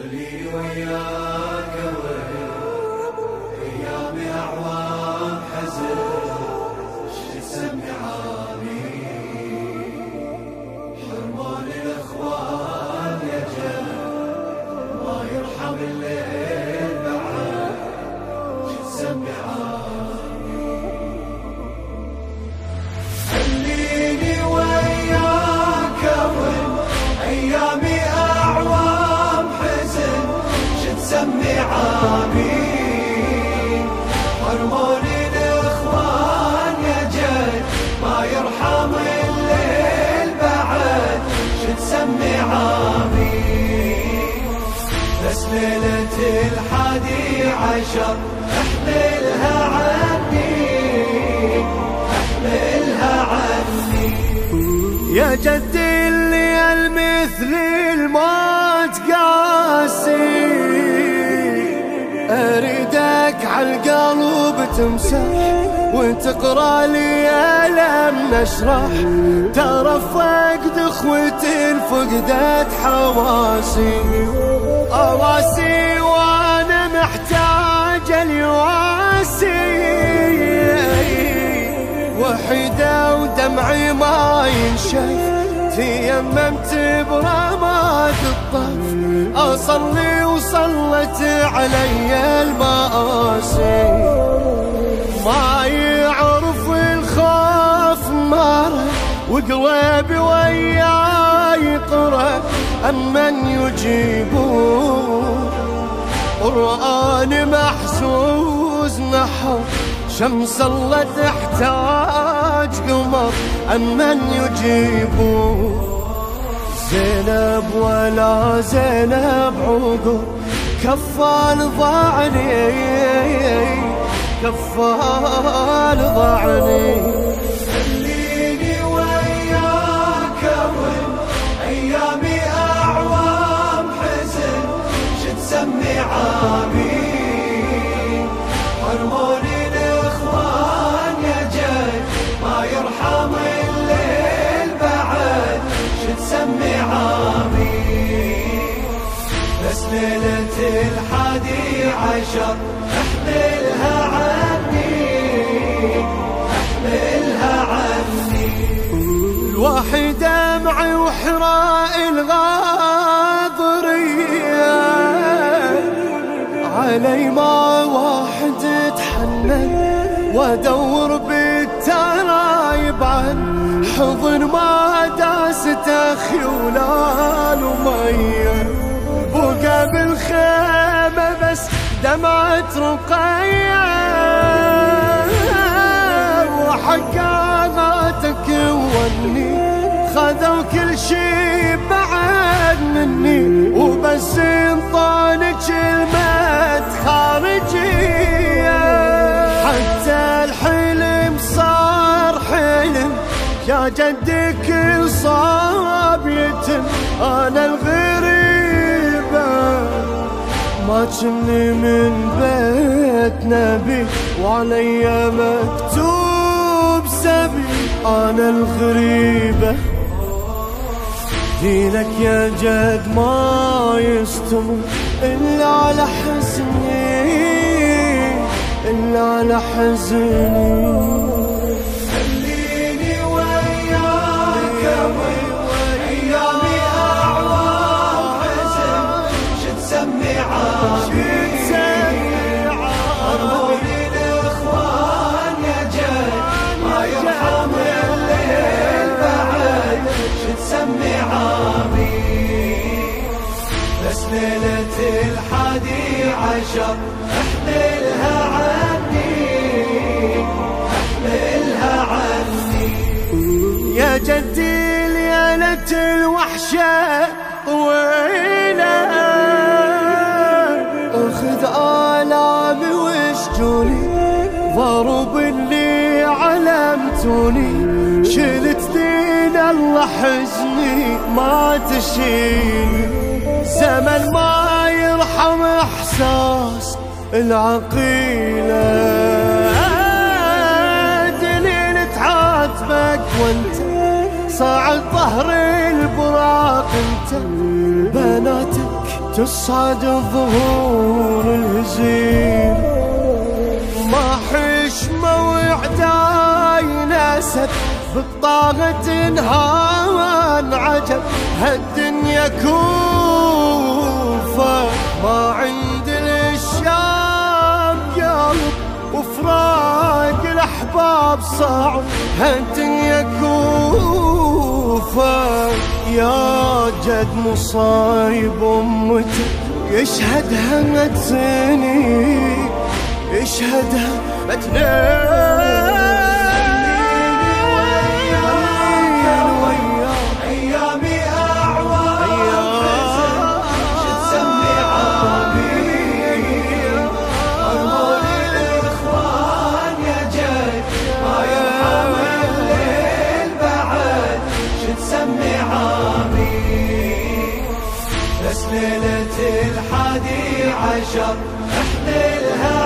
واهلي وياك يا جد ما يرحم بس ليلة الحادي عشر أحملها عني. أحملها عني. يا جدي اللي المثل الموت قاسي. اريدك عالقلب تمسح وتقرا لي الم نشرح. ترى فقد اخوتي فقدت حواسي. أواسي وأنا محتاج اليواسي وحيدة ودمعي ما ينشف. تيممت برماد الطف. أصلي وصلت علي المآسي. ما يعرف الخوف مارة وقلبي وياي يقرأ أمن يجيبون قرآن محسوس نحر. شمس الله تحتاج قمر. أمن يجيبوا زينب ولا زينب عقب كفال ضعني كفال ضعني خليني وياك أيامي أعوام حزن شو عابي ليلة الحادي عشر أحملها عني أحملها عني. الواحد دمعي وحراء الغاضرية. علي ما واحد تحنن وأدور بالترايب عن حضن ما داست أخي ولا مية بقى بالخيمة بس دمعة رقية وحقاقاتك وني خذوا كل شي بعد مني. وبس انطاني كلمة خارجية حتى الحلم صار حلم يا جدي كل صاب يتم. أنا الغريبة ما كني من بيت نبي وعلي مكتوب سبي أنا الغريبة. دينك يا جد ما يستمر إلا على حزني إلا على حزني. ليلة الحادي عشر أحملها عني أحملها عني. يا جدي ليلة الوحشة طويلة أخذ آلامي وشجوني ضرب اللي علمتوني. شلت الله حزني ما تشيل. زمن ما يرحم إحساس العقيلة. دليل تعاتبك وانت صاعد ظهر البراق. انت بناتك تصعد الظهور الهزيل. ما حشمة وعداي ناسك بالطاقة تنهان عجب هالدنيا كوفة ما عند الشام قلب وفراق الأحباب صعب هالدنيا كوفة. يا جد مصايب أمتك يشهدها متسني يشهدها متنين ايامي شو تسمي عامي بس ليلة الحادي عشر احملها